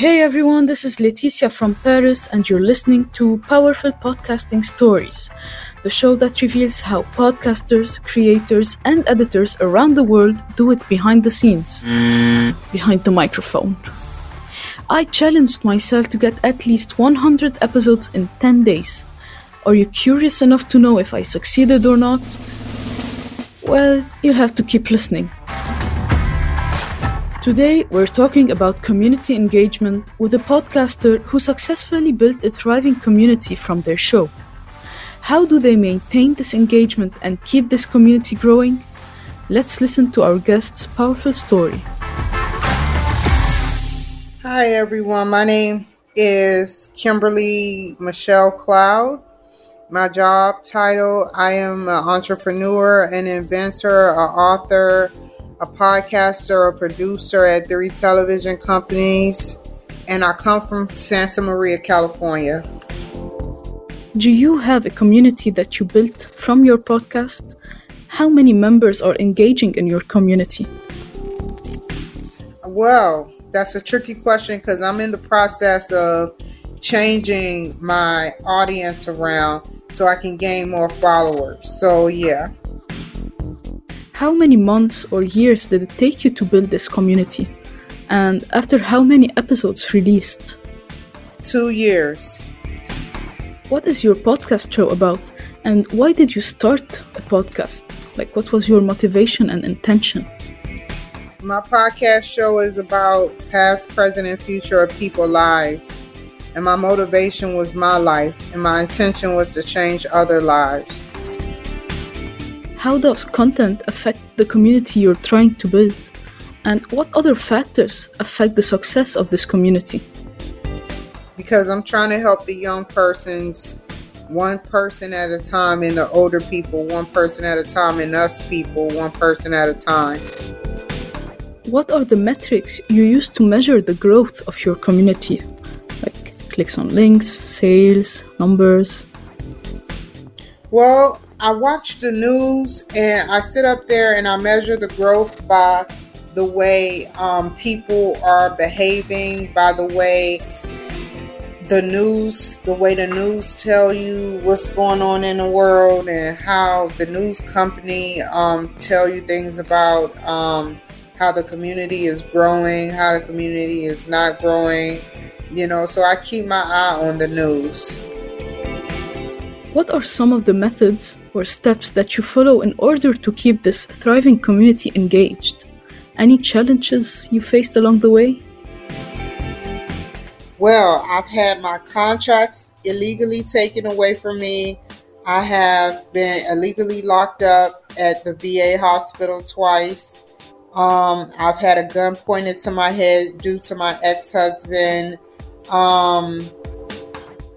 Hey everyone, this is Laetitia from Paris, and you're listening to Powerful Podcasting Stories, the show that reveals how podcasters, creators, and editors around the world do it behind the scenes, behind the microphone. I challenged myself to get at least 100 episodes in 10 days. Are you curious enough to know if I succeeded or not? Well, you'll have to keep listening. Today, we're talking about community engagement with a podcaster who successfully built a thriving community from their show. How do they maintain this engagement and keep this community growing? Let's listen to our guest's powerful story. Hi, everyone. My name is Kimberly Michelle Cloud. My job title I am an entrepreneur, an inventor, an author, a podcaster, a producer at three television companies, and I come from Santa Maria, California. Do you have a community that you built from your podcast? How many members are engaging in your community? Well, that's a tricky question because I'm in the process of changing my audience around so I can gain more followers. So, yeah. How many months or years did it take you to build this community? And after how many episodes released? Two years. What is your podcast show about? And why did you start a podcast? Like, what was your motivation and intention? My podcast show is about past, present, and future of people's lives. And my motivation was my life, and my intention was to change other lives. How does content affect the community you're trying to build? And what other factors affect the success of this community? Because I'm trying to help the young persons one person at a time, and the older people one person at a time, and us people one person at a time. What are the metrics you use to measure the growth of your community? Like clicks on links, sales, numbers? Well, I watch the news and I sit up there and I measure the growth by the way um, people are behaving, by the way the news, the way the news tell you what's going on in the world, and how the news company um, tell you things about um, how the community is growing, how the community is not growing. You know, so I keep my eye on the news. What are some of the methods or steps that you follow in order to keep this thriving community engaged? Any challenges you faced along the way? Well, I've had my contracts illegally taken away from me. I have been illegally locked up at the VA hospital twice. Um, I've had a gun pointed to my head due to my ex husband. Um,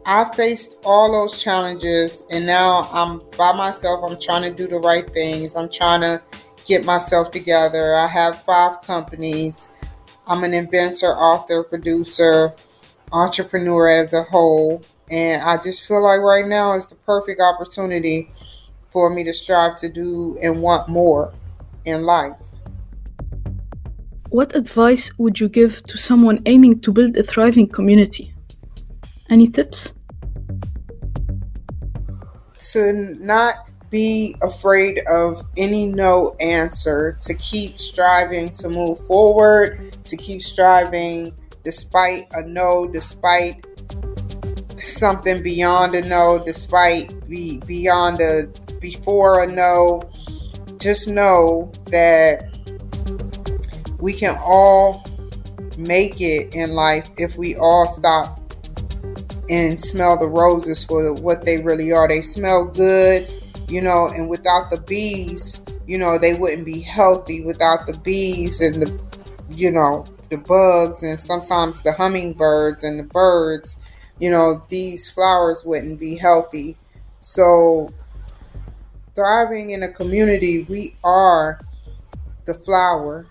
I faced all those challenges, and now I'm by myself. I'm trying to do the right things. I'm trying to get myself together. I have five companies. I'm an inventor, author, producer entrepreneur as a whole. And I just feel like right now is the perfect opportunity for me to strive to do and want more in life. What advice would you give to someone aiming to build a thriving community? Any tips? To not be afraid of any no answer, to keep striving to move forward, to keep striving despite a no, despite something beyond a no, despite be beyond a before a no. Just know that we can all make it in life if we all stop and smell the roses for what they really are. They smell good, you know, and without the bees, you know, they wouldn't be healthy without the bees and the, you know, the bugs and sometimes the hummingbirds and the birds, you know, these flowers wouldn't be healthy. So, thriving in a community, we are the flower.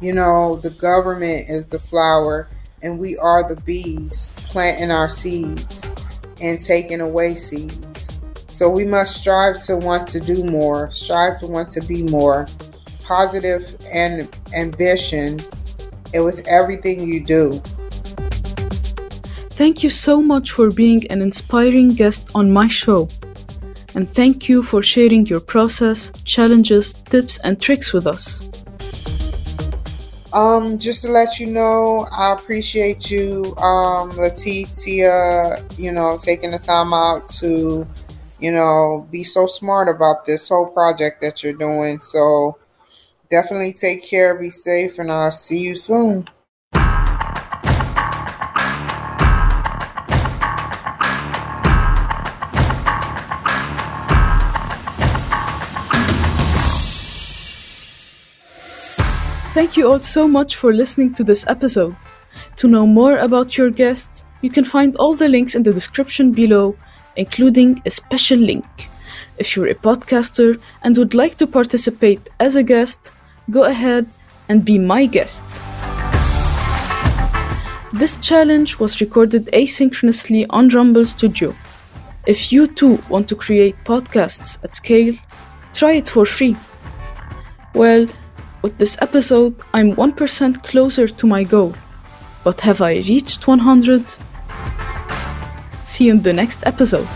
You know, the government is the flower, and we are the bees planting our seeds and taking away seeds. So, we must strive to want to do more, strive to want to be more positive and ambition and with everything you do. Thank you so much for being an inspiring guest on my show. And thank you for sharing your process, challenges, tips, and tricks with us. Um, just to let you know, I appreciate you, um, Laetitia, you know, taking the time out to, you know, be so smart about this whole project that you're doing. So definitely take care, be safe, and I'll see you soon. Thank you all so much for listening to this episode. To know more about your guest, you can find all the links in the description below, including a special link. If you're a podcaster and would like to participate as a guest, go ahead and be my guest. This challenge was recorded asynchronously on Rumble Studio. If you too want to create podcasts at scale, try it for free. Well, with this episode, I'm 1% closer to my goal. But have I reached 100? See you in the next episode.